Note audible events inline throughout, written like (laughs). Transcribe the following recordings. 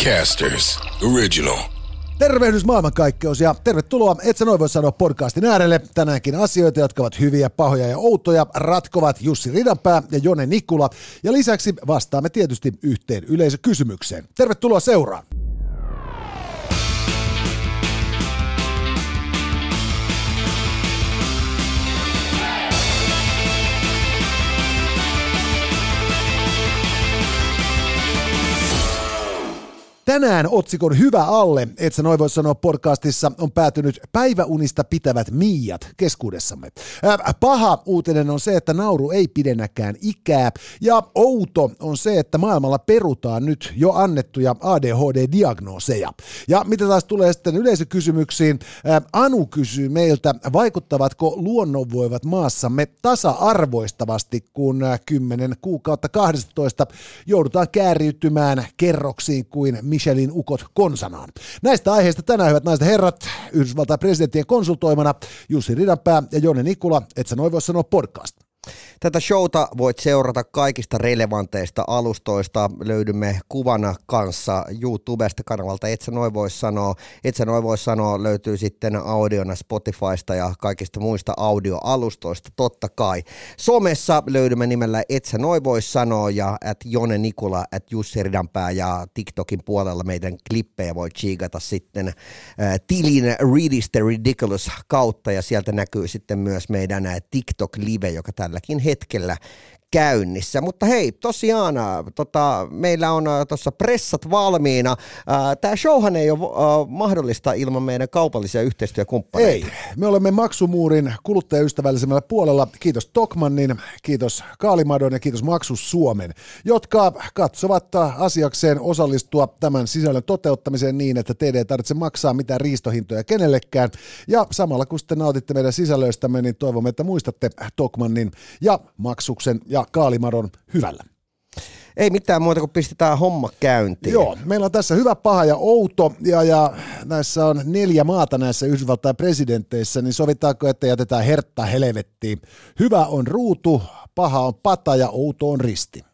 Podcasters Original. Tervehdys maailmankaikkeus ja tervetuloa Et sä noin voi sanoa podcastin äärelle. Tänäänkin asioita, jotka ovat hyviä, pahoja ja outoja, ratkovat Jussi Ridanpää ja Jone Nikula. Ja lisäksi vastaamme tietysti yhteen yleisökysymykseen. Tervetuloa seuraan. Tänään otsikon Hyvä alle, et sä noin voi sanoa podcastissa, on päätynyt päiväunista pitävät miijat keskuudessamme. Paha uutinen on se, että nauru ei pidennäkään ikää, ja outo on se, että maailmalla perutaan nyt jo annettuja ADHD-diagnooseja. Ja mitä taas tulee sitten yleisökysymyksiin, Anu kysyy meiltä, vaikuttavatko luonnonvoivat maassamme tasa-arvoistavasti, kun 10 kuukautta 12 joudutaan kääriytymään kerroksiin kuin Michelin ukot konsanaan. Näistä aiheista tänään, hyvät naiset herrat, Yhdysvaltain presidenttien konsultoimana Jussi Ridanpää ja Jonne Nikula, et sä noin voi sanoa podcast. Tätä showta voit seurata kaikista relevanteista alustoista. Löydymme kuvana kanssa YouTubesta kanavalta Et sä noin voi sanoa. Et sä noin voi sanoa löytyy sitten audiona Spotifysta ja kaikista muista audioalustoista totta kai. Somessa löydymme nimellä Et sä noin voi sanoa ja at Jone Nikula, at Jussi Ridanpää ja TikTokin puolella meidän klippejä voi chiikata sitten äh, tilin Readista Ridiculous kautta ja sieltä näkyy sitten myös meidän äh, TikTok-live, joka tälläkin hetkellä käynnissä. Mutta hei, tosiaan tota, meillä on tuossa pressat valmiina. Tämä showhan ei ole mahdollista ilman meidän kaupallisia yhteistyökumppaneita. Ei, me olemme maksumuurin kuluttajaystävällisemmällä puolella. Kiitos Tokmannin, kiitos Kaalimadon ja kiitos Maksus Suomen, jotka katsovat asiakseen osallistua tämän sisällön toteuttamiseen niin, että teidän ei tarvitse maksaa mitään riistohintoja kenellekään. Ja samalla kun sitten nautitte meidän sisällöistämme, niin toivomme, että muistatte Tokmannin ja Maksuksen ja ja Kaalimadon hyvällä. Ei mitään muuta kuin pistetään homma käyntiin. Joo, meillä on tässä hyvä, paha ja outo, ja, ja näissä on neljä maata näissä Yhdysvaltain presidentteissä, niin sovitaanko, että jätetään hertta helvettiin. Hyvä on ruutu, paha on pata ja outo on risti.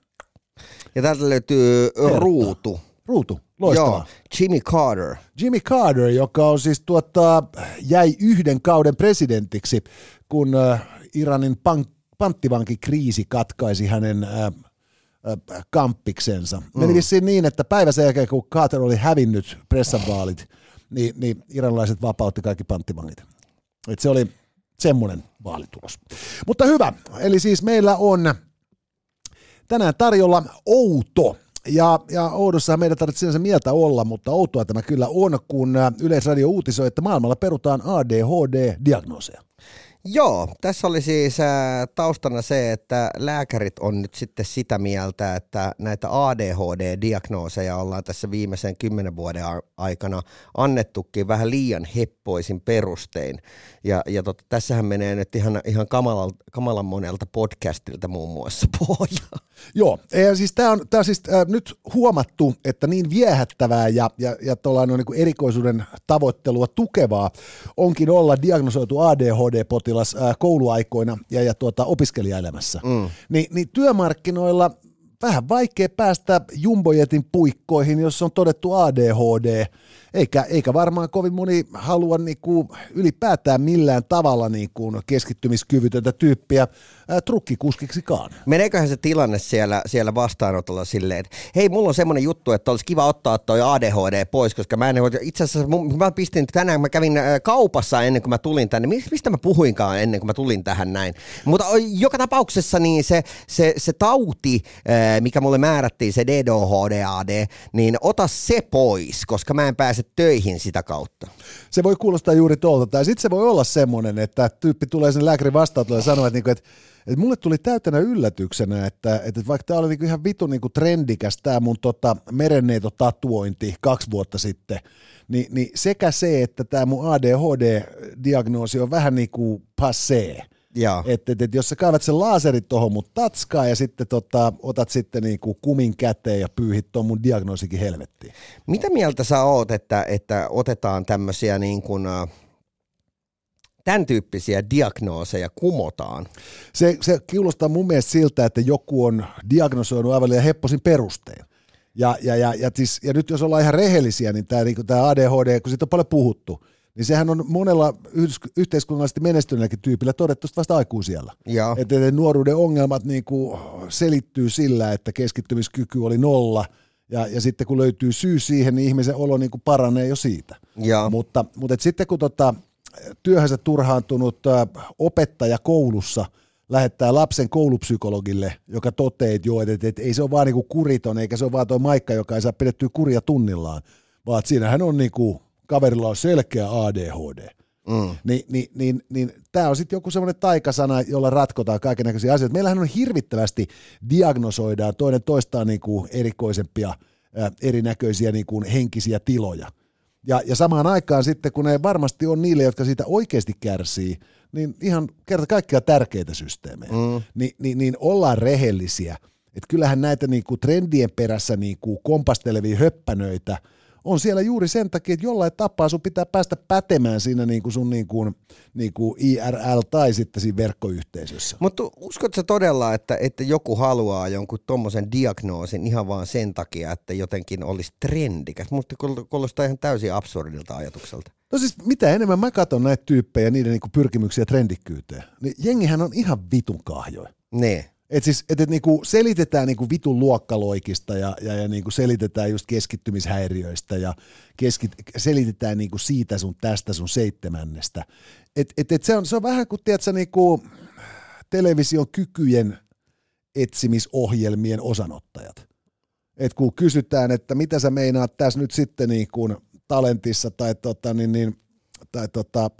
Ja täältä löytyy hertta. ruutu. Ruutu, loistavaa. Joo, Jimmy Carter. Jimmy Carter, joka on siis tuota, jäi yhden kauden presidentiksi, kun äh, Iranin pank panttivankikriisi katkaisi hänen ää, ää, kamppiksensa. Mm. Meni vissiin niin, että päivä sen jälkeen, kun Carter oli hävinnyt pressanvaalit, niin, niin iranilaiset vapautti kaikki panttivangit. Et se oli semmoinen vaalitulos. Mutta hyvä, eli siis meillä on tänään tarjolla outo ja, ja oudossa meidän tarvitsee sen mieltä olla, mutta outoa tämä kyllä on, kun Yleisradio uutisoi, että maailmalla perutaan ADHD-diagnooseja. Joo, tässä oli siis äh, taustana se, että lääkärit on nyt sitten sitä mieltä, että näitä ADHD-diagnooseja ollaan tässä viimeisen kymmenen vuoden aikana annettukin vähän liian heppoisin perustein. Ja, ja tota, tässähän menee nyt ihan, ihan kamalan, kamalan monelta podcastilta muun muassa (laughs) pohja. Joo, ja siis tämä on, tää on siis, äh, nyt huomattu, että niin viehättävää ja, ja, ja niin kuin erikoisuuden tavoittelua tukevaa onkin olla diagnosoitu ADHD-potilas äh, kouluaikoina ja, ja tuota, opiskelijaelämässä. Mm. Ni, niin työmarkkinoilla vähän vaikea päästä jumbojetin puikkoihin, jos on todettu ADHD, eikä, eikä varmaan kovin moni halua niinku ylipäätään millään tavalla niinku keskittymiskyvytöntä tyyppiä ää, trukkikuskiksikaan. Meneeköhän se tilanne siellä, siellä vastaanotolla silleen, että hei, mulla on semmoinen juttu, että olisi kiva ottaa toi ADHD pois, koska mä en itse asiassa, mä pistin tänään, mä kävin kaupassa ennen kuin mä tulin tänne, mistä mä puhuinkaan ennen kuin mä tulin tähän näin. Mutta joka tapauksessa niin se, se, se tauti, mikä mulle määrättiin, se DDHD, niin ota se pois, koska mä en pääse töihin sitä kautta. Se voi kuulostaa juuri tuolta, tai sitten se voi olla semmoinen, että tyyppi tulee sen lääkärin vastaan ja sanoo, että, niinku, että et mulle tuli täytänä yllätyksenä, että, että vaikka tämä oli niinku ihan vitu niinku trendikäs tämä mun tota merenneito-tatuointi kaksi vuotta sitten, niin, niin sekä se, että tämä mun ADHD-diagnoosi on vähän niin kuin passé, että et, et, jos sä kaivat sen laaserit tuohon mut tatskaa ja sitten tota, otat sitten niinku kumin käteen ja pyyhit tuon mun diagnoosikin helvettiin. Mitä mieltä sä oot, että, että otetaan tämmöisiä niin kuin, tämän tyyppisiä diagnooseja kumotaan? Se, se kuulostaa mun mielestä siltä, että joku on diagnosoinut aivan liian hepposin perustein. Ja, ja, ja, ja, siis, ja nyt jos ollaan ihan rehellisiä, niin tämä niin tämä ADHD, kun siitä on paljon puhuttu, niin sehän on monella yhteiskunnallisesti menestyneelläkin tyypillä todettu vasta aikuisiellä. Että nuoruuden ongelmat niin kuin selittyy sillä, että keskittymiskyky oli nolla, ja, ja sitten kun löytyy syy siihen, niin ihmisen olo niin kuin paranee jo siitä. Ja. Mutta, mutta et sitten kun tota, työhönsä turhaantunut opettaja koulussa lähettää lapsen koulupsykologille, joka toteaa, että, joo, että, että ei se ole vaan niin kuriton, eikä se ole vaan tuo Maikka, joka ei saa pidettyä kuria tunnillaan, vaan siinähän on niin kuin, kaverilla on selkeä ADHD. Mm. Ni, niin, niin, niin tämä on sitten joku semmoinen taikasana, jolla ratkotaan kaikenlaisia asioita. Meillähän on hirvittävästi diagnosoidaan toinen toistaan niin kuin erikoisempia, erinäköisiä niin kuin henkisiä tiloja. Ja, ja samaan aikaan sitten, kun ne varmasti on niille, jotka siitä oikeasti kärsii, niin ihan kerta kaikkiaan tärkeitä systeemejä, mm. Ni, niin, niin ollaan rehellisiä. Että kyllähän näitä niinku trendien perässä niinku kompastelevia höppänöitä – on siellä juuri sen takia, että jollain tapaa sun pitää päästä pätemään siinä niin kuin sun niin kuin, niin kuin IRL tai sitten siinä verkkoyhteisössä. Mutta uskotko todella, että, että joku haluaa jonkun tuommoisen diagnoosin ihan vaan sen takia, että jotenkin olisi trendikäs? Musta kuulostaa ihan täysin absurdilta ajatukselta. No siis mitä enemmän mä katson näitä tyyppejä niiden niin pyrkimyksiä trendikkyyteen, niin jengihän on ihan vitun kahjoja. Ne. Et siis, et, et niinku selitetään niinku vitun luokkaloikista ja, ja, ja niinku selitetään just keskittymishäiriöistä ja keskit, selitetään niinku siitä sun tästä sun seitsemännestä. Et, et, et se, on, se on vähän kuin tiedätkö, niinku television kykyjen etsimisohjelmien osanottajat. Et kun kysytään, että mitä sä meinaat tässä nyt sitten niinku talentissa tai, tota, niin, niin, tai tota,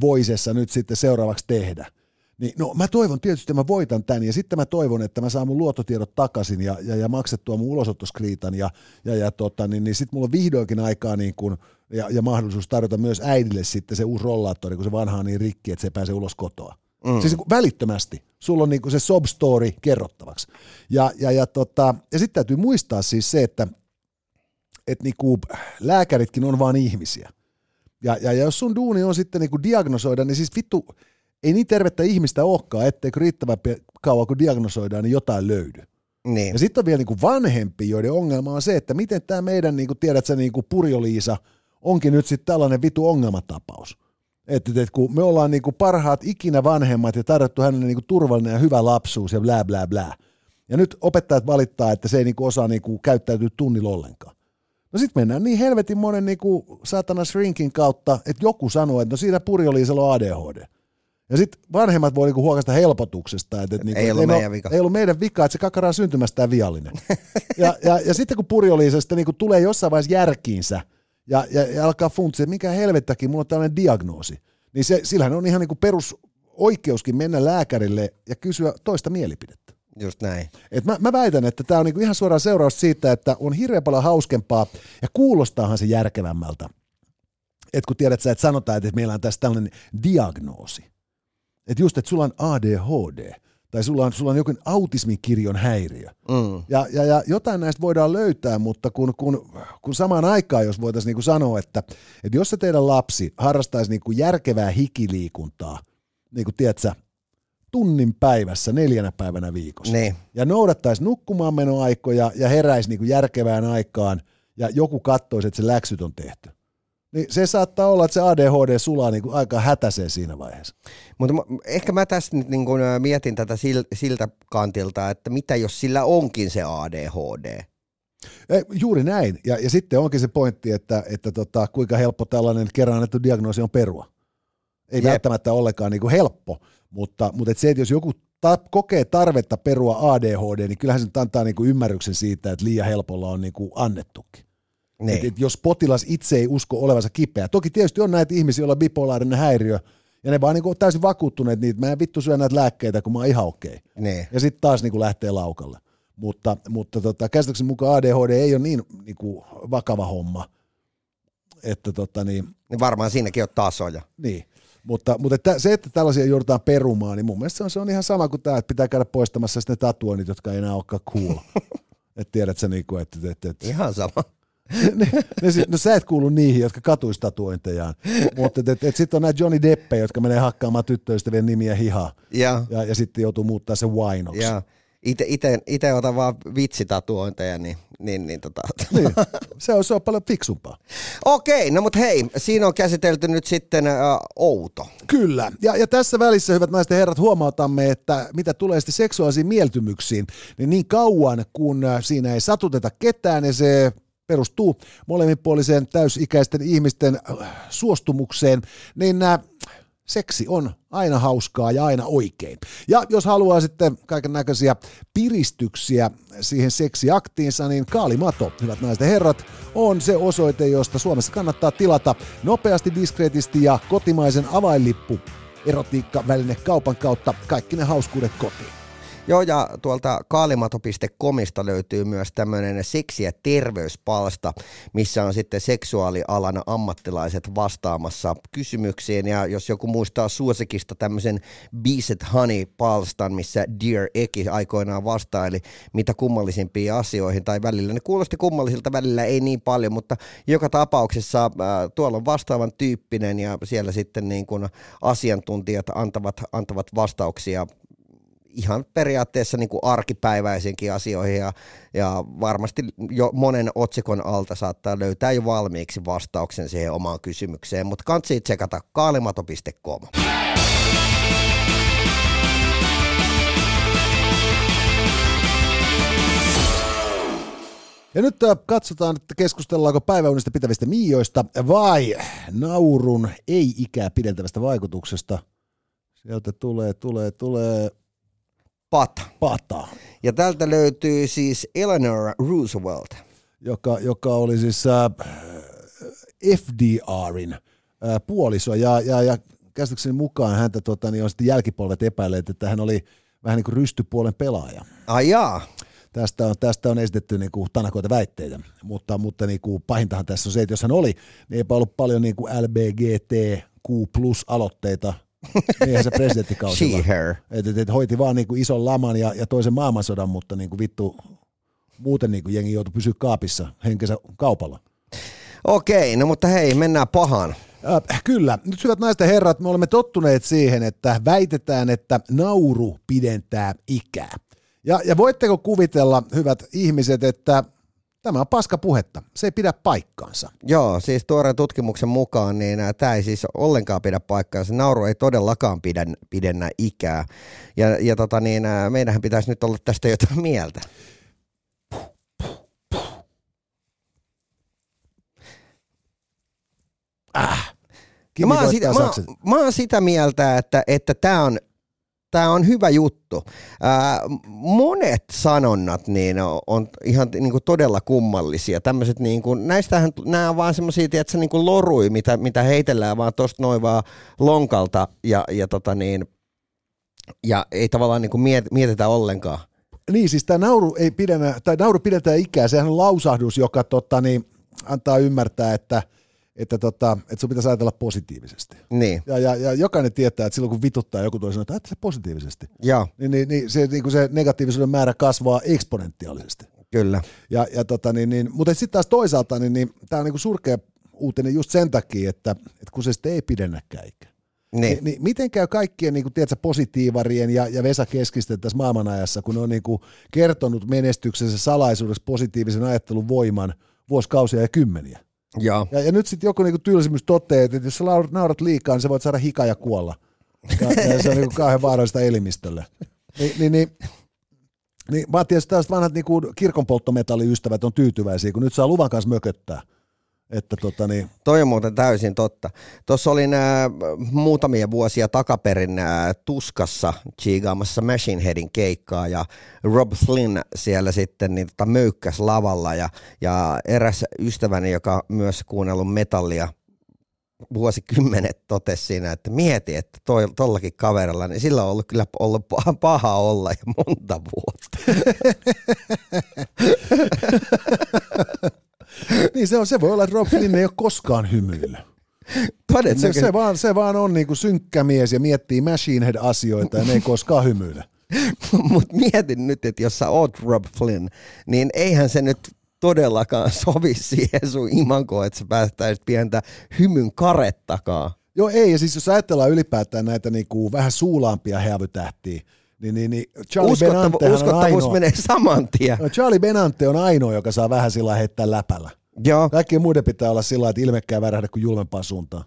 voisessa nyt sitten seuraavaksi tehdä – niin, no mä toivon tietysti, että mä voitan tämän ja sitten mä toivon, että mä saan mun luottotiedot takaisin ja, ja, ja maksettua mun ulosottoskriitan ja, ja, ja tota, niin, niin sitten mulla on vihdoinkin aikaa niin kun, ja, ja mahdollisuus tarjota myös äidille sitten se uusi rollaattori, kun se vanha on niin rikki, että se pääsee ulos kotoa. Mm. Siis niin välittömästi. Sulla on niin kuin se sob story kerrottavaksi. Ja, ja, ja, tota, ja sitten täytyy muistaa siis se, että et niinku, lääkäritkin on vain ihmisiä. Ja, ja, ja jos sun duuni on sitten niinku diagnosoida, niin siis vittu, ei niin tervettä ihmistä olekaan, etteikö riittävän kauan kun diagnosoidaan, niin jotain löydy. Niin. Ja sitten on vielä niin kuin vanhempi, joiden ongelma on se, että miten tämä meidän, niin kuin tiedät sä, niin kuin Purjoliisa onkin nyt sitten tällainen vitu ongelmatapaus. Että et, kun me ollaan niin kuin parhaat ikinä vanhemmat ja tarjottu hänelle niin kuin turvallinen ja hyvä lapsuus ja blää blää blää. Ja nyt opettajat valittaa, että se ei niin kuin osaa niin kuin käyttäytyä tunnilla ollenkaan. No sitten mennään niin helvetin monen niin kuin satana shrinkin kautta, että joku sanoo, että no siinä Purjoliisella on ADHD. Ja sitten vanhemmat voi niinku huokasta helpotuksesta. Että, et niinku, ei, ollut ei, meidän vika. ei ollut meidän vika, että se kakara on syntymästään viallinen. (laughs) ja, ja, ja, sitten kun Purjoliisesta niinku tulee jossain vaiheessa järkiinsä ja, ja, ja alkaa funtsia, että mikä helvettäkin, mulla on tällainen diagnoosi, niin se, sillähän on ihan niinku perusoikeuskin mennä lääkärille ja kysyä toista mielipidettä. Just näin. Et mä, mä väitän, että tämä on niinku ihan suoraan seuraus siitä, että on hirveän paljon hauskempaa ja kuulostaahan se järkevämmältä. että kun tiedät sä, että sanotaan, että meillä on tässä tällainen diagnoosi, että just, että sulla on ADHD tai sulla on, sulla on jokin autismin kirjon häiriö. Mm. Ja, ja, ja jotain näistä voidaan löytää, mutta kun, kun, kun samaan aikaan, jos voitaisiin niinku sanoa, että, että jos se teidän lapsi harrastaisi niinku järkevää hikiliikuntaa, niin kuin tiedätkö, tunnin päivässä neljänä päivänä viikossa, niin. ja noudattaisi nukkumaanmenoaikoja ja heräisi niinku järkevään aikaan, ja joku katsoisi, että se läksyt on tehty, niin se saattaa olla, että se ADHD sulaa niin kuin aika hätäiseen siinä vaiheessa. Mutta ehkä mä tässä nyt niin kuin mietin tätä siltä kantilta, että mitä jos sillä onkin se ADHD? E, juuri näin. Ja, ja sitten onkin se pointti, että, että tota, kuinka helppo tällainen kerran annettu diagnoosi on perua. Ei Jep. välttämättä ollenkaan niin kuin helppo, mutta, mutta et se, että jos joku ta- kokee tarvetta perua ADHD, niin kyllähän se antaa niin kuin ymmärryksen siitä, että liian helpolla on niin kuin annettukin. Niin. Et, et jos potilas itse ei usko olevansa kipeä. Toki tietysti on näitä ihmisiä, joilla on bipolaarinen häiriö, ja ne vaan niinku täysin vakuuttuneet niitä, mä en vittu syö näitä lääkkeitä, kun mä oon ihan okei. Okay. Niin. Ja sitten taas niinku lähtee laukalle. Mutta, mutta tota, käsityksen mukaan ADHD ei ole niin niinku, vakava homma. Että tota, niin, niin varmaan siinäkin on tasoja. Niin. Mutta, mutta että se, että tällaisia joudutaan perumaan, niin mun mielestä se on, se on ihan sama kuin tämä, että pitää käydä poistamassa ne tatuoinnit, jotka ei enää olekaan cool. (laughs) että tiedät sä, niinku, että, että, että... Ihan sama ne, ne, no sä et kuulu niihin, jotka katuisi tatuointejaan, mutta et, et, et sitten on näitä Johnny Deppejä, jotka menee hakkaamaan tyttöystävien nimiä hihaa ja, ja, ja sitten joutuu muuttaa se wainoksi. Ja, Ite, ite, ite otan vaan vitsitatuointeja, niin, niin, niin, tota. Niin, se, on, se on paljon fiksumpaa. Okei, no mutta hei, siinä on käsitelty nyt sitten äh, outo. Kyllä, ja, ja tässä välissä, hyvät naiset ja herrat, huomautamme, että mitä tulee sitten seksuaalisiin mieltymyksiin, niin niin kauan kun siinä ei satuteta ketään ja se perustuu molemminpuoliseen täysikäisten ihmisten äh, suostumukseen, niin äh, seksi on aina hauskaa ja aina oikein. Ja jos haluaa sitten kaiken näköisiä piristyksiä siihen seksiaktiinsa, niin Kaalimato, hyvät naiset ja herrat, on se osoite, josta Suomessa kannattaa tilata nopeasti, diskreetisti ja kotimaisen avainlippu erotiikkaväline kaupan kautta kaikki ne hauskuudet kotiin. Joo, ja tuolta kaalimato.comista löytyy myös tämmöinen seksi- ja terveyspalsta, missä on sitten seksuaalialan ammattilaiset vastaamassa kysymyksiin. Ja jos joku muistaa suosikista tämmöisen Beast Honey-palstan, missä Dear Eki aikoinaan vastaili mitä kummallisimpia asioihin, tai välillä ne kuulosti kummallisilta, välillä ei niin paljon, mutta joka tapauksessa äh, tuolla on vastaavan tyyppinen, ja siellä sitten niin kuin asiantuntijat antavat, antavat vastauksia ihan periaatteessa niin kuin arkipäiväisinkin asioihin ja, ja varmasti jo monen otsikon alta saattaa löytää jo valmiiksi vastauksen siihen omaan kysymykseen, mutta kansi tsekata kaalimato.com. Ja nyt äh, katsotaan, että keskustellaanko päiväunista pitävistä miioista vai naurun ei-ikää pidentävästä vaikutuksesta. Sieltä tulee, tulee, tulee Pata. Pata. Ja tältä löytyy siis Eleanor Roosevelt. Joka, joka oli siis äh, FDRin äh, puoliso ja, ja, ja käsitykseni mukaan häntä tota, niin on sitten jälkipolvet epäilleet, että hän oli vähän niin kuin rystypuolen pelaaja. Ai jaa. Tästä on, tästä on esitetty niin kuin tanakoita väitteitä, mutta, mutta niin kuin pahintahan tässä on se, että jos hän oli, niin eipä ollut paljon niin kuin LBGTQ plus aloitteita Niinhän se presidenttikausilla. She, her. Et, et, et hoiti vaan niinku ison laman ja, ja toisen maailmansodan, mutta niinku vittu muuten niinku jengi joutui pysyä kaapissa henkensä kaupalla. Okei, no mutta hei, mennään pahaan. Äh, kyllä. Nyt hyvät naiset ja herrat, me olemme tottuneet siihen, että väitetään, että nauru pidentää ikää. Ja, ja voitteko kuvitella, hyvät ihmiset, että Tämä on paska puhetta. Se ei pidä paikkaansa. Joo, siis tuoreen tutkimuksen mukaan niin tämä ei siis ollenkaan pidä paikkaansa. Nauru ei todellakaan pidä, pidennä ikää. Ja, ja tota niin, meidänhän pitäisi nyt olla tästä jotain mieltä. Ah. No mä, oon sitä, mä, mä oon sitä mieltä, että että tämä on tämä on hyvä juttu. Ää, monet sanonnat niin on ihan niin kuin todella kummallisia. Tämmöiset, niin kuin, näistähän nämä on vaan semmoisia, niin lorui, mitä, mitä heitellään vaan tuosta noin vaan lonkalta ja, ja, tota niin, ja ei tavallaan niin kuin miet, mietitä ollenkaan. Niin, siis tämä nauru, ei pidennä, tai nauru pidetään ikää, sehän on lausahdus, joka tota, niin, antaa ymmärtää, että – että, tota, että sun pitäisi ajatella positiivisesti. Niin. Ja, ja, ja jokainen tietää, että silloin kun vituttaa joku sanoo, että ajattele positiivisesti, ja. niin, niin, niin, se, niin kuin se negatiivisuuden määrä kasvaa eksponentiaalisesti. Kyllä. Ja, ja tota, niin, niin, mutta sitten taas toisaalta, niin, niin tämä on niin surkea uutinen just sen takia, että, että kun se sitten ei pidennäkään ikä. Niin. Niin, niin miten käy kaikkien niin kuin, tiedätkö, positiivarien ja, ja Vesa Keskisten tässä maailmanajassa, kun ne on niin kuin, kertonut menestyksensä salaisuudessa positiivisen ajattelun voiman vuosikausia ja kymmeniä? Ja, ja, ja nyt sitten joku niinku tylsimys toteaa, että jos sä naurat liikaa, niin sä voit saada hika ja kuolla. Ja, ja se on niinku kauhean vaarallista elimistölle. Ni, niin, niin, niin mä tietysti tällaiset vanhat niinku kirkonpolttometalliystävät on tyytyväisiä, kun nyt saa luvan kanssa mököttää. Että tota niin. Toi on muuten täysin totta. Tuossa olin äh, muutamia vuosia takaperin äh, Tuskassa chiigaamassa Machine Headin keikkaa ja Rob Flynn siellä sitten niin, tota, möykkäs lavalla ja, ja eräs ystäväni, joka myös kuunnellut metallia vuosikymmenet totesi siinä, että mieti, että toi, tollakin kaverilla, niin sillä on ollut kyllä ollut paha, paha olla jo monta vuotta. (laughs) (laughs) niin se, on, se voi olla, että Rob Flynn ei ole koskaan hymyillä. Se, se, vaan, se vaan on niinku synkkä mies ja miettii Machine Head-asioita ja ne ei koskaan hymyillä. (laughs) Mutta mietin nyt, että jos sä oot Rob Flynn, niin eihän se nyt todellakaan (laughs) sovi siihen sun imankoon, että sä päästäisit pientä hymyn karettakaan. Joo ei, ja siis jos ajatellaan ylipäätään näitä niinku vähän suulaampia heavytähtiä, Niin, niin, niin Charlie Uskottavu- uskottavuus ainoa. menee saman tien. No, Charlie Benante on ainoa, joka saa vähän sillä heittää läpällä. Joo. Kaikkien muiden pitää olla sillä että ilmekkää värähdä kuin julmempaan suuntaan.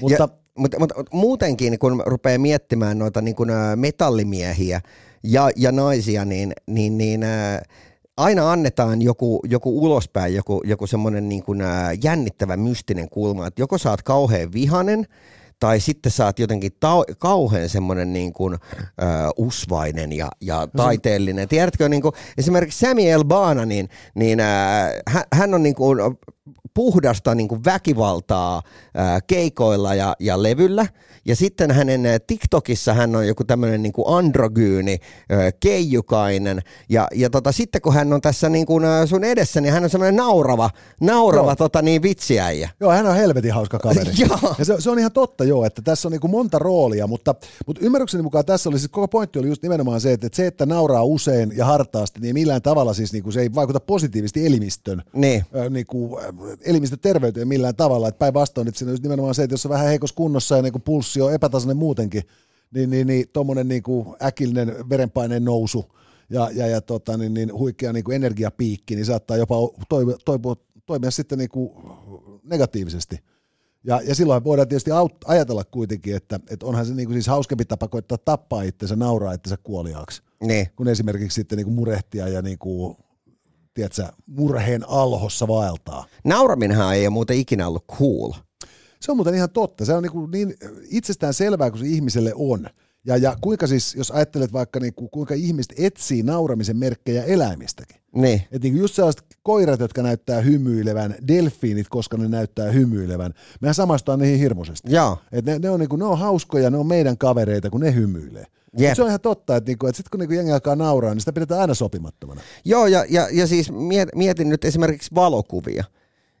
Mutta Ja, mutta, mutta muutenkin, kun rupeaa miettimään noita niin kuin, ä, metallimiehiä ja, ja naisia, niin, niin, niin ä, aina annetaan joku, joku ulospäin, joku, joku semmoinen niin kuin, ä, jännittävä mystinen kulma, että joko sä oot kauhean vihanen, tai sitten sä oot jotenkin tau- kauhean semmoinen niin kuin, äh, usvainen ja, ja taiteellinen. Tiedätkö, niin kuin, esimerkiksi Sami Elbana, niin, niin äh, hän, hän on niin kuin puhdasta niin kuin väkivaltaa äh, keikoilla ja, ja levyllä. Ja sitten hänen äh, TikTokissa hän on joku tämmöinen niin kuin androgyyni, äh, keijukainen. Ja, ja tota, sitten kun hän on tässä niin kuin, äh, sun edessä, niin hän on semmoinen naurava, naurava Joo. tota, niin vitsiäijä. Joo, hän on helvetin hauska kaveri. (laughs) Joo. ja se, se, on ihan totta joo, että tässä on niinku monta roolia, mutta, mutta ymmärrykseni mukaan tässä oli, siis koko pointti oli just nimenomaan se, että, että se, että nauraa usein ja hartaasti, niin millään tavalla siis niinku, se ei vaikuta positiivisesti elimistön, Niin. ö, niinku, ö, elimistön terveyteen millään tavalla, että päinvastoin, että siinä on just nimenomaan se, että jos on vähän heikossa kunnossa ja niinku pulssi on epätasainen muutenkin, niin, niin, niin tuommoinen niinku äkillinen verenpaineen nousu ja, ja, ja tota, niin, niin huikea niinku energiapiikki, niin saattaa jopa toivo, toivo, toimia sitten niinku negatiivisesti. Ja, ja silloin voidaan tietysti aut, ajatella kuitenkin, että, että onhan se niinku siis hauskempi tapa koittaa tappaa itsensä, nauraa itsensä kuoliaaksi, Niin. kun esimerkiksi sitten niinku murehtia ja niinku, tiedätkö, murheen alhossa vaeltaa. Nauraminenhan ei ole muuten ikinä ollut cool. Se on muuten ihan totta. Se on niin, kuin niin itsestään selvää kuin se ihmiselle on. Ja, ja kuinka siis, jos ajattelet vaikka niin kuin, kuinka ihmiset etsii nauramisen merkkejä eläimistäkin. Niin. Et niin kuin just sellaiset koirat, jotka näyttää hymyilevän, delfiinit, koska ne näyttää hymyilevän. Mehän samastutaan niihin hirmuisesti. Joo. Et ne, ne, on niinku, ne on hauskoja, ne on meidän kavereita, kun ne hymyilee. Mut se on ihan totta, että, niinku, että sitten kun niinku jengi alkaa nauraa, niin sitä pidetään aina sopimattomana. Joo, ja, ja, ja siis miet- mietin nyt esimerkiksi valokuvia.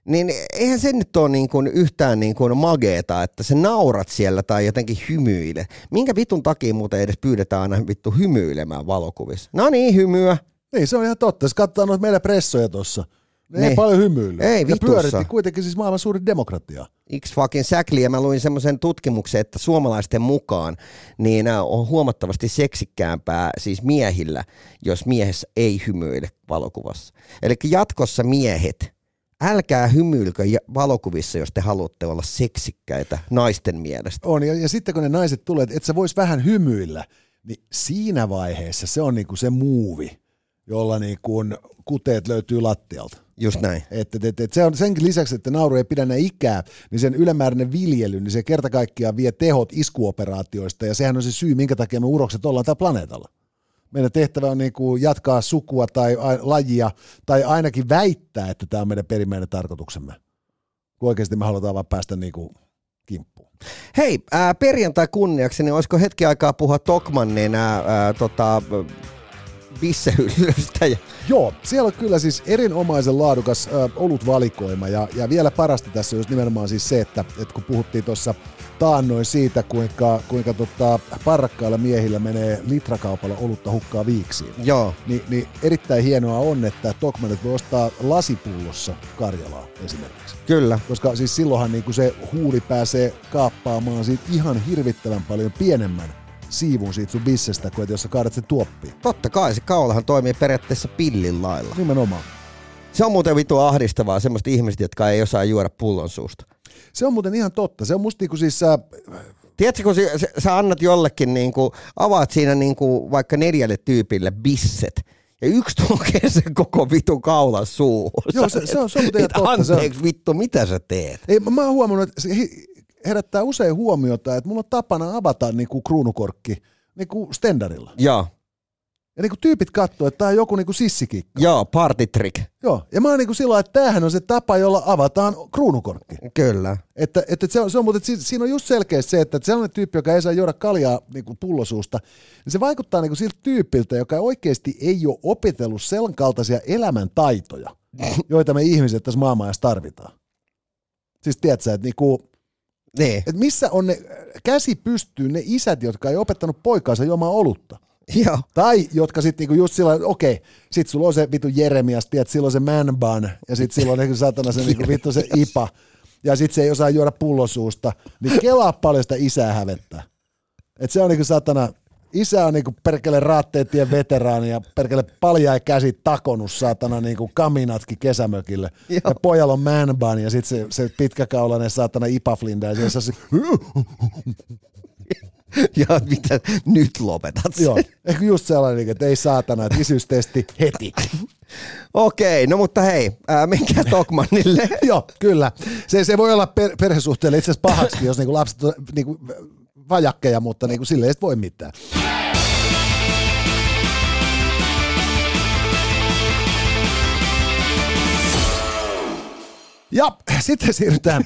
Niin eihän se nyt ole niin kuin yhtään niin kuin mageeta, että sä naurat siellä tai jotenkin hymyile. Minkä vitun takia muuten edes pyydetään aina vittu hymyilemään valokuvissa? No niin, hymyä. Niin, se on ihan totta. Jos katsotaan noita meidän pressoja tuossa, ne ei Niin. paljon hymyilyä. Ei ja vitussa. pyöritti kuitenkin siis maailman suurin demokratia. X fucking säkli, ja mä luin semmoisen tutkimuksen, että suomalaisten mukaan niin äh, on huomattavasti seksikkäämpää siis miehillä, jos miehessä ei hymyile valokuvassa. Eli jatkossa miehet, älkää hymyilkö valokuvissa, jos te haluatte olla seksikkäitä naisten mielestä. On, ja, ja sitten kun ne naiset tulee, että et sä vois vähän hymyillä, niin siinä vaiheessa se on niinku se muuvi, jolla niinku kuteet löytyy lattialta. Just näin. Että et, et, et se on senkin lisäksi, että nauru ei pidä enää ikää, niin sen ylimääräinen viljely, niin se kerta kaikkiaan vie tehot iskuoperaatioista, ja sehän on se syy, minkä takia me urokset ollaan tällä planeetalla. Meidän tehtävä on niin kuin jatkaa sukua tai lajia, tai ainakin väittää, että tämä on meidän perimmäinen tarkoituksemme. Kun oikeasti me halutaan vaan päästä niin kuin kimppuun. Hei, ää, perjantai kunniaksi, niin olisiko hetki aikaa puhua Tokmannin ää, tota, bissehyllystä ja Joo, siellä on kyllä siis erinomaisen laadukas ö, olutvalikoima ja, ja vielä parasta tässä on nimenomaan siis se, että, että kun puhuttiin tuossa taannoin siitä, kuinka, kuinka tota, parrakkailla miehillä menee litrakaupalla olutta hukkaa viiksiin, joo, niin, niin erittäin hienoa on, että Tokmanit voi ostaa lasipullossa Karjalaa esimerkiksi. kyllä. Koska siis silloinhan niin se huuli pääsee kaappaamaan siitä ihan hirvittävän paljon pienemmän siivun siitä sun bissestä, kuin että jos sä kaadat sen tuoppiin. Totta kai se kaulahan toimii periaatteessa pillin lailla. Nimenomaan. Se on muuten vitu ahdistavaa, semmoista ihmistä, jotka ei osaa juoda pullon suusta. Se on muuten ihan totta. Se on musta niinku siis, äh, Tiedätkö, kun sä, sä annat jollekin, niin kuin, avaat siinä niin kuin, vaikka neljälle tyypille bisset, ja yksi (laughs) tunkee sen koko vitun kaulan suuhun. Joo, se- se on- se on muuten totta, se on- Anteeksi vittu, mitä sä teet? ei, mä oon huomannut, että herättää usein huomiota, että mulla on tapana avata niinku kruunukorkki niinku stendarilla. Joo, Ja niinku tyypit katsoo, että tää on joku niinku sissikikka. joo, party trick. Joo, ja mä oon niinku sillä lailla, että tämähän on se tapa, jolla avataan kruunukorkki. Kyllä. Että, että se, on, se on, mutta si- siinä on just selkeästi se, että sellainen tyyppi, joka ei saa juoda kaljaa niin kuin pullosuusta, niin se vaikuttaa niin kuin siltä tyypiltä, joka oikeasti ei ole opetellut sen kaltaisia elämäntaitoja, joita me ihmiset tässä maailmassa tarvitaan. Siis tiedätkö, että, niin kuin, Niin. että missä on ne, käsi pystyy ne isät, jotka ei opettanut poikaansa juomaan olutta. Joo. Tai jotka sitten niinku just sillä okei, sit sulla on se vittu Jeremias, tiedät, silloin se man bun, ja sit silloin niinku satana se niinku (laughs) vittu se ipa, ja sit se ei osaa juoda pullosuusta, niin kelaa paljon sitä isää hävettää. Et se on niinku satana, isä on niinku perkele raatteetien veteraani ja perkele paljaa käsi takonut saatana niinku kaminatkin kesämökille. Joo. Ja pojalla on man bun ja sitten se, se pitkäkaulainen saatana ipaflinda ja siellä se, (laughs) Ja mitä, nyt lopetat sen. joo, ehkä just sellainen, että ei saatana, että isyystesti heti. (laughs) Okei, no mutta hei, ää, menkää Tokmanille. (laughs) joo, kyllä. Se, se voi olla per, perhesuhteelle itse asiassa pahaksi, jos niinku lapset on niinku vajakkeja, mutta niinku sille ei sit voi mitään. Ja (laughs) sitten siirrytään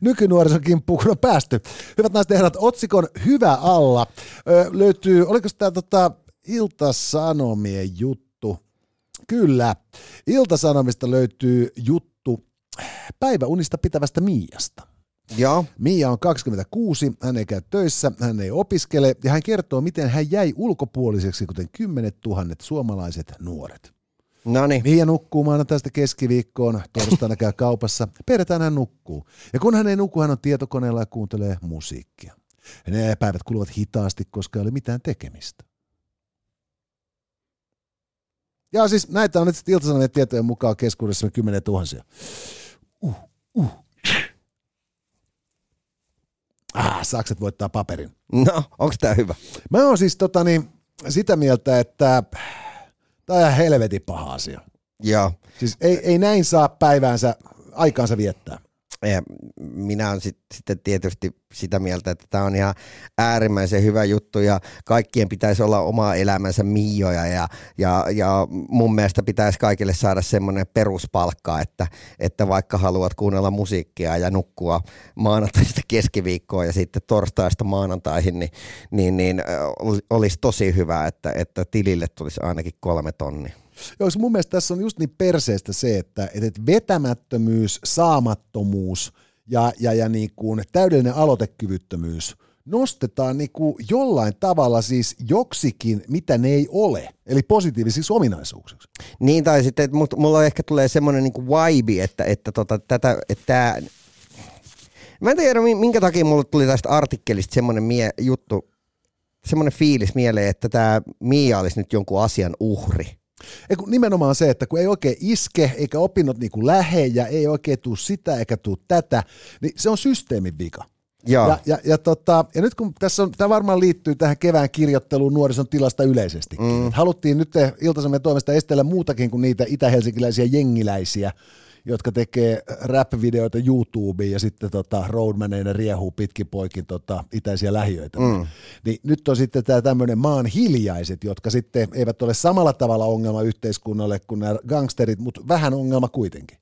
nykynuorison kimppuun, kun on päästy. Hyvät naiset ja herrat, otsikon Hyvä alla ö, löytyy, oliko tämä tota, Ilta-Sanomien juttu? Kyllä, Ilta-Sanomista löytyy juttu päiväunista pitävästä Miiasta. Joo, Mia on 26, hän ei käy töissä, hän ei opiskele ja hän kertoo, miten hän jäi ulkopuoliseksi, kuten kymmenet tuhannet suomalaiset nuoret. No niin. Mia nukkuu maanantaista keskiviikkoon, torstaina käy kaupassa, perjantaina hän nukkuu. Ja kun hän ei nuku, hän on tietokoneella ja kuuntelee musiikkia. Ja ne päivät kuluvat hitaasti, koska ei ole mitään tekemistä. Ja siis näitä on nyt iltasanomien tietojen mukaan keskuudessa kymmenen tuhansia. Uh, uh. Ah, sakset voittaa paperin. No, onko tämä hyvä? Mä oon siis tota, niin, sitä mieltä, että tämä on ihan helvetin paha asia. Joo. Siis ei, ei näin saa päiväänsä, aikaansa viettää. Ja minä olen sit, sitten tietysti sitä mieltä, että tämä on ihan äärimmäisen hyvä juttu ja kaikkien pitäisi olla oma elämänsä miioja ja, ja, ja mun mielestä pitäisi kaikille saada semmoinen peruspalkka, että, että vaikka haluat kuunnella musiikkia ja nukkua maanantaista keskiviikkoa ja sitten torstaista maanantaihin, niin, niin, niin olisi tosi hyvä, että, että tilille tulisi ainakin kolme tonnia. Joo, mun mielestä tässä on just niin perseestä se, että, että vetämättömyys, saamattomuus ja, ja, ja niin kuin täydellinen aloitekyvyttömyys nostetaan niin kuin jollain tavalla siis joksikin, mitä ne ei ole, eli positiivisiksi ominaisuuksiksi. Niin, tai sitten, että mulla ehkä tulee semmoinen niinku vibe, että, että, tota, tätä, että tää... Mä en tiedä, mi- minkä takia mulle tuli tästä artikkelista semmoinen mie- juttu, semmoinen fiilis mieleen, että tämä Mia olisi nyt jonkun asian uhri. Ei kun nimenomaan se, että kun ei oikein iske, eikä opinnot niin kuin lähe, ja ei oikein tuu sitä eikä tuu tätä, niin se on systeemin vika. Joo. Ja, ja, ja, tota, ja nyt kun tässä on, tämä varmaan liittyy tähän kevään kirjoitteluun nuorison tilasta yleisestikin. Mm. Haluttiin nyt Ilta-Sanomien toimesta estellä muutakin kuin niitä itä-helsinkiläisiä jengiläisiä, jotka tekee rap-videoita YouTubeen ja sitten tota, roadmaneina riehuu pitkin poikin tota, itäisiä lähiöitä. Mm. Niin nyt on sitten tämä tämmöinen maan hiljaiset, jotka sitten eivät ole samalla tavalla ongelma yhteiskunnalle kuin nämä gangsterit, mutta vähän ongelma kuitenkin.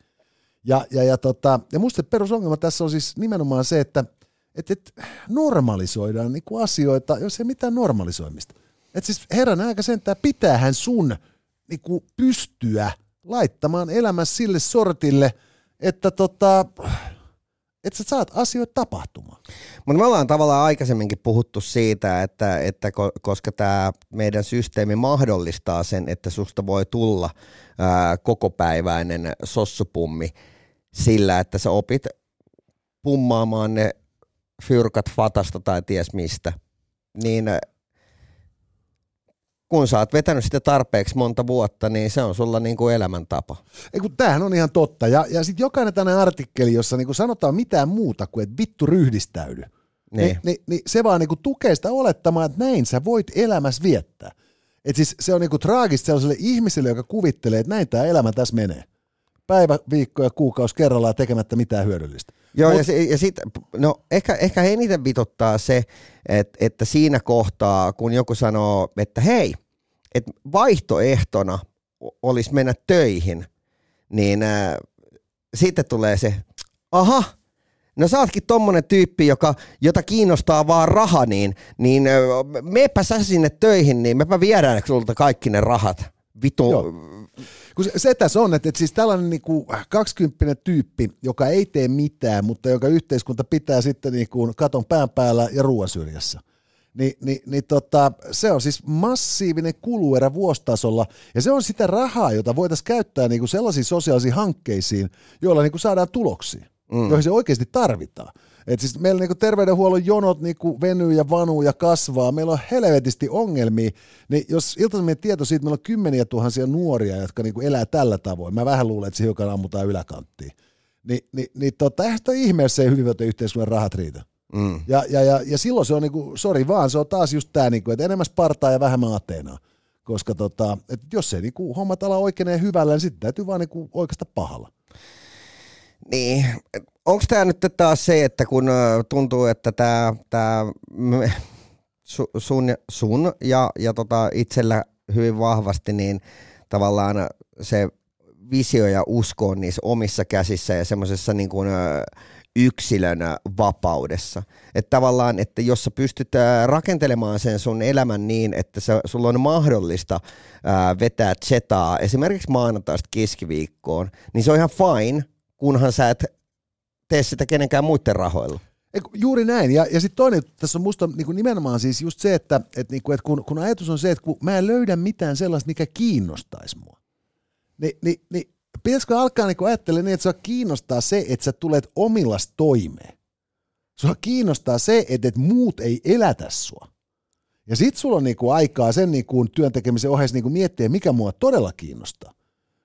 Ja, ja, ja, tota, ja musta se perusongelma tässä on siis nimenomaan se, että et, et normalisoidaan niinku asioita, jos ei mitään normalisoimista. Et siis herran aika sentään pitäähän sun niinku pystyä laittamaan elämä sille sortille, että tota, että sä saat asioita tapahtumaan. Mutta me ollaan tavallaan aikaisemminkin puhuttu siitä, että, että ko- koska tämä meidän systeemi mahdollistaa sen, että susta voi tulla ää, kokopäiväinen sossupummi sillä, että sä opit pummaamaan ne fyrkat fatasta tai ties mistä, niin kun sä oot vetänyt sitä tarpeeksi monta vuotta, niin se on sulla niin kuin elämäntapa. Ei kun tämähän on ihan totta. Ja, ja sitten jokainen tänne artikkeli, jossa niinku sanotaan mitään muuta kuin, että vittu ryhdistäydy. Niin. Niin, niin, niin se vaan niinku tukee sitä olettamaan, että näin sä voit elämässä viettää. Et siis se on niinku traagista sellaiselle ihmiselle, joka kuvittelee, että näin tämä elämä tässä menee. Päivä, viikko ja kuukausi kerrallaan tekemättä mitään hyödyllistä. Joo, Mut- ja, se, ja sit, no ehkä, ehkä eniten vituttaa se, että, että siinä kohtaa, kun joku sanoo, että hei, että vaihtoehtona olisi mennä töihin, niin äh, sitten tulee se, aha, no sä ootkin tommonen tyyppi, joka, jota kiinnostaa vaan raha, niin, niin meepä sä sinne töihin, niin mepä viedään sulta kaikki ne rahat. Vitu, Joo. Kun se, tässä on, että, että siis tällainen niinku 20 tyyppi, joka ei tee mitään, mutta joka yhteiskunta pitää sitten niinku katon pään päällä ja ruoan syrjässä. Ni, niin, niin tota, se on siis massiivinen kuluerä vuositasolla, ja se on sitä rahaa, jota voitaisiin käyttää niinku sellaisiin sosiaalisiin hankkeisiin, joilla niinku saadaan tuloksia. mm. joihin se oikeasti tarvitaan. Et siis meillä niinku terveydenhuollon jonot niinku venyy ja vanuu ja kasvaa, meillä on helvetisti ongelmia, niin jos iltaisemmin tieto siitä, meillä on kymmeniä tuhansia nuoria, jotka niinku elää tällä tavoin, mä vähän luulen, että se hiukan ammutaan yläkanttiin, Ni, niin, niin tota, eihän sitä ihme, jos ei hyvinvointiyhteiskunnan rahat riitä. Mm. Ja, ja, ja, ja silloin se on niinku, sori vaan, se on taas just tämä, niinku, että enemmän Spartaa ja vähemmän Ateenaa. Koska tota, että jos ei niinku, hommat ala oikeenee hyvällä, niin sitten täytyy vaan niinku, oikeasta pahalla. Niin, onko tämä nyt taas se, että kun tuntuu, että tämä tää, sun, sun ja, ja tota itsellä hyvin vahvasti, niin tavallaan se visio ja usko on niissä omissa käsissä ja semmoisessa niin kuin, yksilön vapaudessa. Että tavallaan, että jos sä pystyt rakentelemaan sen sun elämän niin, että se, sulla on mahdollista ää, vetää zetaa esimerkiksi maanantaista keskiviikkoon, niin se on ihan fine, kunhan sä et tee sitä kenenkään muiden rahoilla. Juuri näin. Ja, ja sitten toinen, tässä on musta niin kuin nimenomaan siis just se, että, että, niin kuin, että kun, kun ajatus on se, että kun mä en löydä mitään sellaista, mikä kiinnostaisi mua, niin, niin, niin pitäisikö alkaa niin ajattelemaan niin, että sua kiinnostaa se, että sä tulet omillas toimeen. Sua kiinnostaa se, että, että muut ei elätä sua. Ja sit sulla on niinku aikaa sen niinku työn tekemisen ohessa niinku miettiä, mikä mua todella kiinnostaa.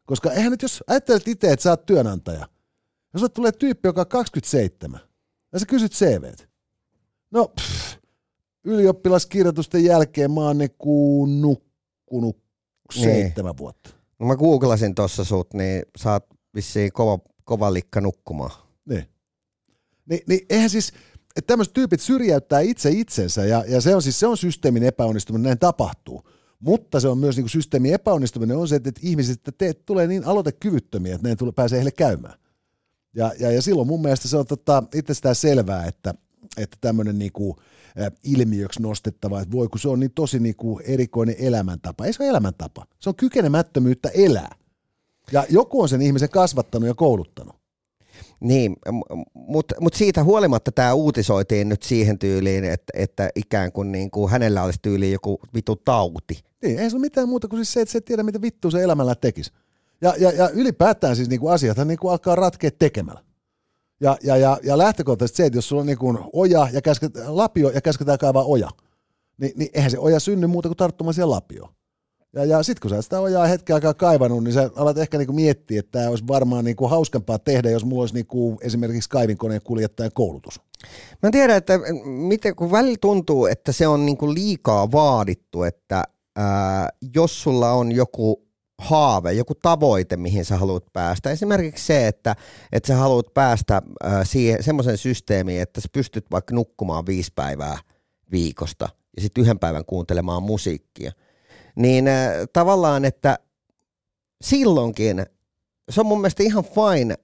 Koska eihän nyt, jos ajattelet itse, että sä oot työnantaja, jos sulle tulee tyyppi, joka on 27, ja sä kysyt CVt. No, pff, ylioppilaskirjoitusten jälkeen mä oon niinku nukkunut niin. seitsemän niin. vuotta. No mä googlasin tossa sut, niin sä oot vissiin kova, kova likka nukkumaan. Niin. Ni, niin eihän siis, että tämmöiset tyypit syrjäyttää itse itsensä, ja, ja se on siis se on systeemin epäonnistuminen, näin tapahtuu. Mutta se on myös niin kuin systeemin epäonnistuminen on se, että ihmiset että te, tulee niin aloitekyvyttömiä, että näin tulee, pääsee heille käymään. Ja, ja, ja silloin mun mielestä se on tota, itsestään selvää, että, että tämmöinen niin kuin, ilmiöksi nostettava, että voi kun se on niin tosi niin kuin erikoinen elämäntapa. Ei se ole elämäntapa, se on kykenemättömyyttä elää. Ja joku on sen ihmisen kasvattanut ja kouluttanut. Niin, mutta mut siitä huolimatta tämä uutisoitiin nyt siihen tyyliin, että, että ikään kuin, niin kuin hänellä olisi tyyliin joku vitu tauti. Niin, ei se ole mitään muuta kuin siis se, että se ei tiedä, mitä vittu se elämällä tekisi. Ja, ja, ja ylipäätään siis niin kuin asiathan niin kuin alkaa ratkea tekemällä. Ja, ja, ja, ja lähtökohtaisesti se, että jos sulla on niin kuin oja ja käsket, lapio ja käsketään kaivaa oja, niin, niin eihän se oja synny muuta kuin tarttumaan siihen lapioon. Ja, ja sitten kun sä sitä ojaa hetken aikaa kaivannut, niin sä alat ehkä niinku miettiä, että tämä olisi varmaan niinku hauskempaa tehdä, jos mulla olisi niinku esimerkiksi kaivinkoneen kuljettajan koulutus. Mä tiedän, että miten, kun välillä tuntuu, että se on niinku liikaa vaadittu, että ää, jos sulla on joku haave, joku tavoite, mihin sä haluat päästä. Esimerkiksi se, että, että sä haluat päästä äh, siihen semmoiseen systeemiin, että sä pystyt vaikka nukkumaan viisi päivää viikosta ja sitten yhden päivän kuuntelemaan musiikkia. Niin äh, tavallaan, että silloinkin se on mun mielestä ihan fine,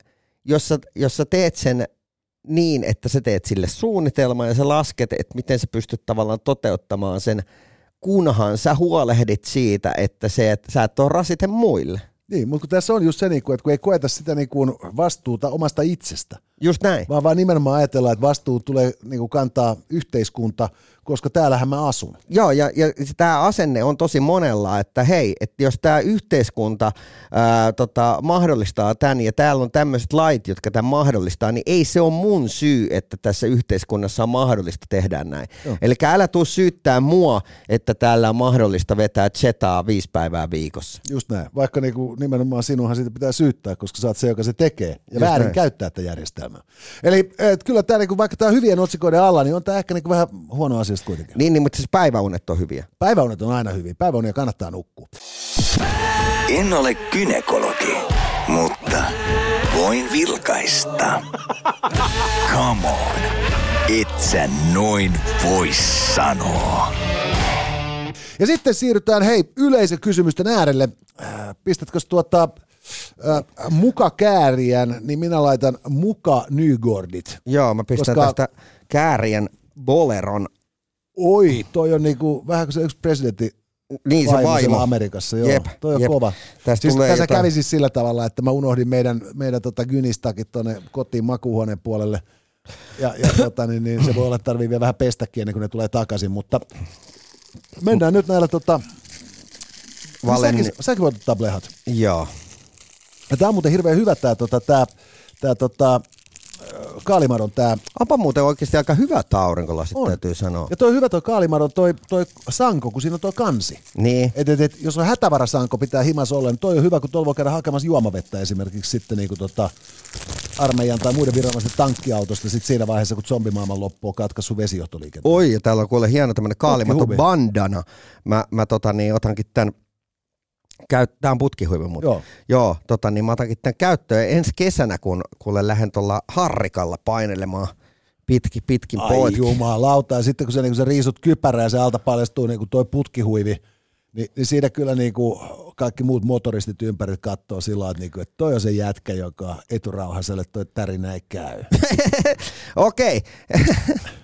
jos sä, jos sä teet sen niin, että sä teet sille suunnitelman ja sä lasket, että miten sä pystyt tavallaan toteuttamaan sen – kunhan sä huolehdit siitä, että se, että sä et ole rasite muille. Niin, mutta kun tässä on just se, niin että kun ei koeta sitä niin vastuuta omasta itsestä. Just näin. Vaan vaan nimenomaan ajatellaan, että vastuu tulee niin kuin kantaa yhteiskunta – koska täällähän mä asun. Joo, ja, ja tämä asenne on tosi monella, että hei, että jos tämä yhteiskunta ää, tota, mahdollistaa tämän ja täällä on tämmöiset lait, jotka tämän mahdollistaa, niin ei se ole mun syy, että tässä yhteiskunnassa on mahdollista tehdä näin. Eli älä tuu syyttää mua, että täällä on mahdollista vetää chetaa viisi päivää viikossa. Just näin, vaikka niinku nimenomaan sinunhan siitä pitää syyttää, koska sä oot se, joka se tekee ja Just väärin näin. käyttää tätä järjestelmää. Eli et, kyllä tämä, niinku, vaikka tämä on hyvien otsikoiden alla, niin on tämä ehkä niinku vähän huono asia asiasta kuitenkin. Niin, niin mutta siis päiväunet on hyviä. Päiväunet on aina hyviä. Päiväunia kannattaa nukkua. En ole kynekologi, mutta voin vilkaista. Come on, et sä noin voi sanoa. Ja sitten siirrytään hei yleisökysymysten äärelle. Äh, pistätkö tuota äh, muka kääriän, niin minä laitan muka Nygordit. Joo, mä pistän koska... tästä kääriän Boleron Oi, toi on niinku, vähän kuin se yksi presidentti niin, se vaimo. Amerikassa, joo. Jep, toi on jep. kova. Tästä siis tulee tässä jotain... kävi siis sillä tavalla, että mä unohdin meidän, meidän tota Gynistakin tuonne kotiin makuuhuoneen puolelle. Ja, ja (coughs) tota, niin, niin, se voi olla, että tarvii vielä vähän pestäkin ennen kuin ne tulee takaisin, mutta mennään nyt näillä tota... Valen... Säkin, säkin voit ottaa Joo. Ja tää on muuten hirveän hyvä tää, tota, tää, tää tota, kaalimadon tää. Onpa muuten oikeasti aika hyvät aurinkolasit, On. täytyy sanoa. Ja toi hyvä toi kaalimadon toi, toi sanko, kun siinä on toi kansi. Niin. Et, et, et, jos on hätävarasanko pitää himas olla, niin toi on hyvä, kun tuolla voi käydä hakemassa juomavettä esimerkiksi sitten niin kuin tota, armeijan tai muiden viranomaisten tankkiautosta sit siinä vaiheessa, kun zombimaailman loppu on katkaissut vesijohtoliikenteen. Oi, ja täällä on kuule hieno tämmönen kaalimaton Putkihuvi. bandana. Mä, mä tota niin, otankin tän, tää on putkihuivi muuten. Joo. Joo, tota niin, mä otankin tän käyttöön ensi kesänä, kun kuule lähden tuolla harrikalla painelemaan pitki, pitkin Ai poikki. jumalauta. Ja sitten kun sä, niin kun sä riisut kypärää ja se alta paljastuu niin kuin toi putkihuivi, niin, niin siinä kyllä niin kuin kaikki muut motoristit ympäri katsoo sillä että, niin kuin, että toi on se jätkä, joka eturauhaselle toi tärinä ei käy. (laughs) Okei, (laughs)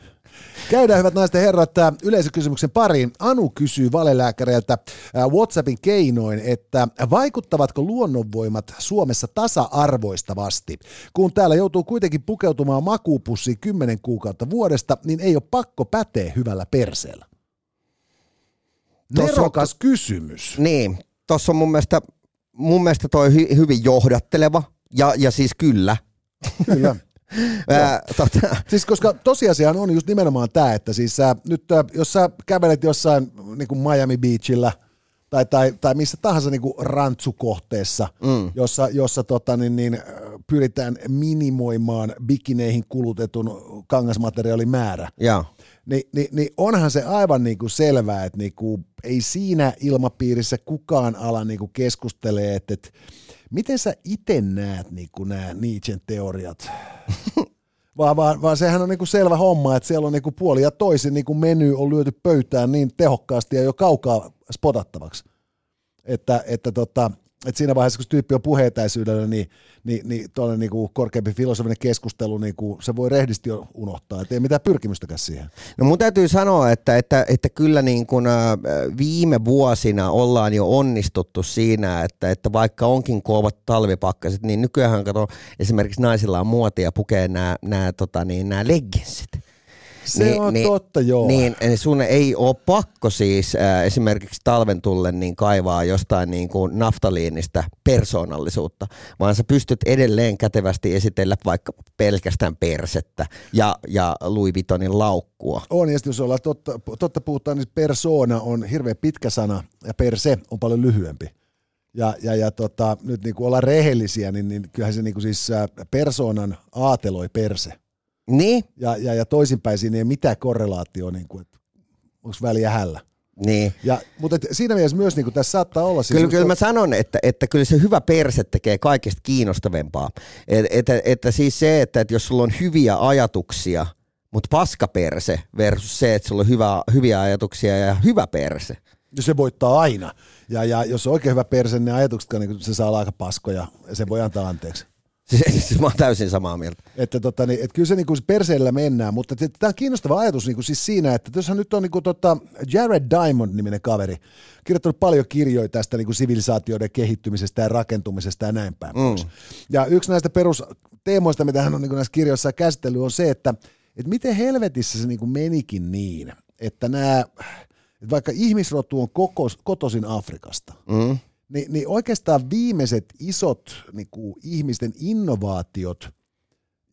Käydään hyvät naiset ja herrat äh, yleisökysymyksen pariin. Anu kysyy valelääkäreiltä äh, WhatsAppin keinoin, että vaikuttavatko luonnonvoimat Suomessa tasa-arvoistavasti? Kun täällä joutuu kuitenkin pukeutumaan makuupussiin 10 kuukautta vuodesta, niin ei ole pakko päteä hyvällä perseellä. Tossa on- Nerokas kysymys. niin. Tossa on mun mielestä, mun mielestä toi hy, hyvin johdatteleva. Ja, ja siis kyllä. Kyllä. (laughs) Ää, tota, Siis koska tosiasiahan on just nimenomaan tämä, että siis sä, nyt jos sä kävelet jossain niin kuin Miami Beachillä tai, tai, tai missä tahansa niin kuin rantsukohteessa, mm. jossa, jossa tota, niin, niin, pyritään minimoimaan bikineihin kulutetun kangasmateriaalin määrä, joo. niin, niin, niin onhan se aivan niin kuin selvää, että niin kuin ei siinä ilmapiirissä kukaan ala niin kuin keskustelee, että, että miten sä itse näet niin kuin nämä Nietzschen teoriat? (laughs) vaan, vaan, vaan sehän on niin kuin selvä homma, että siellä on niin kuin puoli ja toisin niin kuin meny on lyöty pöytään niin tehokkaasti ja jo kaukaa spotattavaksi. Että, että, tota, että siinä vaiheessa, kun tyyppi on puheetäisyydellä, niin, niin, niin tuollainen niin kuin korkeampi filosofinen keskustelu, niin kuin se voi rehdisti unohtaa, että ei mitään pyrkimystäkään siihen. No mun täytyy sanoa, että, että, että kyllä niin kuin, ä, viime vuosina ollaan jo onnistuttu siinä, että, että vaikka onkin kovat talvipakkaset, niin nykyään kato, esimerkiksi naisilla on muotia pukea nämä, nämä, tota, niin, nämä legginsit. Se on totta, joo. Niin sun ei ole pakko siis äh, esimerkiksi talven tullen niin kaivaa jostain niin kuin naftaliinista persoonallisuutta, vaan sä pystyt edelleen kätevästi esitellä vaikka pelkästään persettä ja, ja Louis Vuittonin laukkua. On, ja sitten jos ollaan totta, totta puhutaan, niin persona on hirveän pitkä sana, ja perse on paljon lyhyempi. Ja, ja, ja tota, nyt niin kuin ollaan rehellisiä, niin, niin kyllähän se niin kuin siis persoonan aateloi perse. Niin, Ja, ja, ja toisinpäin siinä ei ole mitään korrelaatioa, niin kuin, että onko väliä hällä. niin. Ja, mutta et siinä mielessä myös niin kuin tässä saattaa olla... Siis Kyllä, kyllä mä sanon, että, että kyllä se hyvä perse tekee kaikesta kiinnostavempaa. Et, että, että siis se, että, että jos sulla on hyviä ajatuksia, mutta paska perse versus se, että sulla on hyvä, hyviä ajatuksia ja hyvä perse. Ja se voittaa aina. Ja, ja jos on oikein hyvä perse, niin ajatuksetkaan niin se saa olla aika paskoja, ja se voi antaa anteeksi. Siis, mä oon täysin samaa mieltä. Että tota, niin, et kyllä se niinku perseellä mennään, mutta tämä on kiinnostava ajatus niinku siis siinä, että tuossa nyt on niinku tota Jared Diamond-niminen kaveri, kirjoittanut paljon kirjoja tästä niinku sivilisaatioiden kehittymisestä ja rakentumisesta ja näin päin pois. Ja yksi näistä perusteemoista, mitä hän on niinku näissä kirjoissa käsitellyt, on se, että et miten helvetissä se niinku menikin niin, että nämä, että vaikka ihmisrotu on kokos, kotoisin Afrikasta, Mm. Niin, niin oikeastaan viimeiset isot niin kuin ihmisten innovaatiot,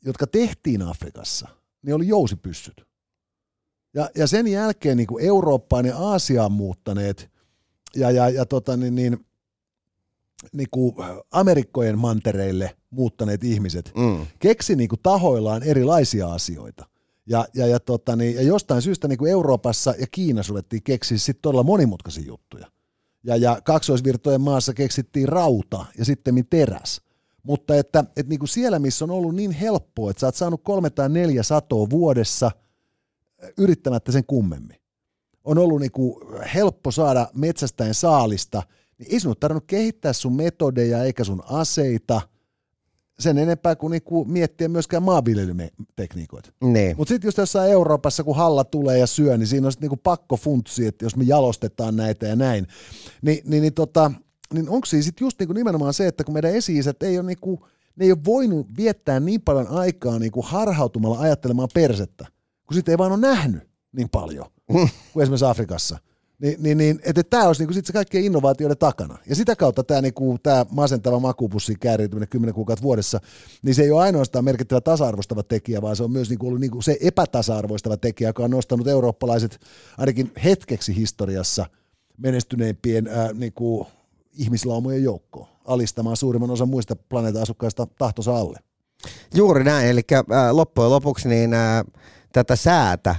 jotka tehtiin Afrikassa, niin oli jousipyssyt. Ja, ja sen jälkeen niin kuin Eurooppaan ja Aasiaan muuttaneet ja, ja, ja tota, niin, niin, niin kuin Amerikkojen mantereille muuttaneet ihmiset Mm. keksi niin kuin tahoillaan erilaisia asioita. Ja, ja, ja, tota, niin, ja jostain syystä niin kuin Euroopassa ja Kiinassa ruvettiin keksiä sit todella monimutkaisia juttuja. Ja, ja kaksoisvirtojen maassa keksittiin rauta ja sitten teräs. Mutta että, että niin kuin siellä, missä on ollut niin helppoa, että sä oot saanut kolme tai neljä satoa vuodessa äh, yrittämättä sen kummemmin. On ollut niin kuin helppo saada metsästäen saalista, niin ei sun tarvinnut kehittää sun metodeja eikä sun aseita sen enempää kuin niinku miettiä myöskään maanviljelytekniikoita. Niin. Mutta sitten just jossain Euroopassa, kun halla tulee ja syö, niin siinä on sitten niinku pakko funtsia, että jos me jalostetaan näitä ja näin. Ni, niin, niin, tota, niin onko siinä sitten just niinku nimenomaan se, että kun meidän esi ei ole niinku, ne ei ole voinut viettää niin paljon aikaa niinku harhautumalla ajattelemaan persettä, kun sitten ei vaan ole nähnyt niin paljon kuin esimerkiksi Afrikassa. Niin, niin, niin että tämä olisi niinku sit se kaikkien innovaatioiden takana. Ja sitä kautta tämä niinku, tää masentava makupussi kääriytyminen 10 kuukautta vuodessa, niin se ei ole ainoastaan merkittävä tasa-arvoistava tekijä, vaan se on myös niinku ollut niinku se epätasa-arvoistava tekijä, joka on nostanut eurooppalaiset ainakin hetkeksi historiassa menestyneimpien ää, niinku, ihmislaumojen joukkoon alistamaan suurimman osan muista planeetan asukkaista tahtonsa alle. Juuri näin, eli äh, loppujen lopuksi niin äh, tätä säätä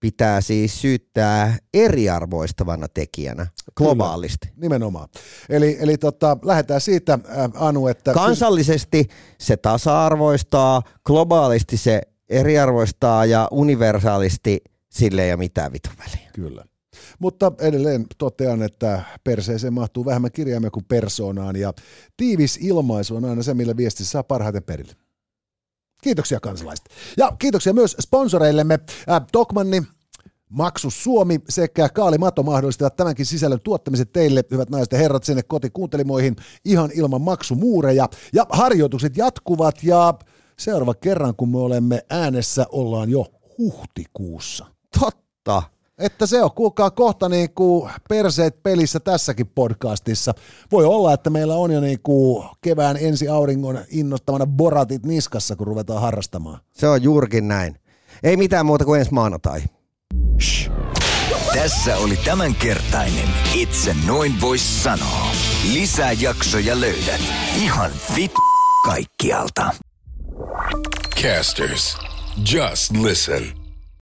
pitää siis syyttää eriarvoistavana tekijänä globaalisti. Kyllä, nimenomaan. Eli, eli tota, lähdetään siitä, äh, Anu, että... Kansallisesti se tasa-arvoistaa, globaalisti se eriarvoistaa ja universaalisti sille ei ole mitään vitun väliä. Kyllä. Mutta edelleen totean, että perseeseen mahtuu vähemmän kirjaimia kuin persoonaan ja tiivis ilmaisu on aina se, millä viesti saa parhaiten perille. Kiitoksia kansalaiset. Ja kiitoksia myös sponsoreillemme. Tokmanni, Maksu Suomi sekä Kaali Mato mahdollistavat tämänkin sisällön tuottamiset teille, hyvät naiset ja herrat, sinne kotikuuntelimoihin ihan ilman maksumuureja. Ja harjoitukset jatkuvat ja seuraava kerran, kun me olemme äänessä, ollaan jo huhtikuussa. Totta. Että se on, kuulkaa kohta niin kuin perseet pelissä tässäkin podcastissa. Voi olla, että meillä on jo niin kuin kevään ensi auringon innostavana boratit niskassa, kun ruvetaan harrastamaan. Se on juurikin näin. Ei mitään muuta kuin ensi maanantai. Shh. Tässä oli tämänkertainen Itse noin vois sanoa. Lisää jaksoja löydät ihan vit kaikkialta. Casters, just listen.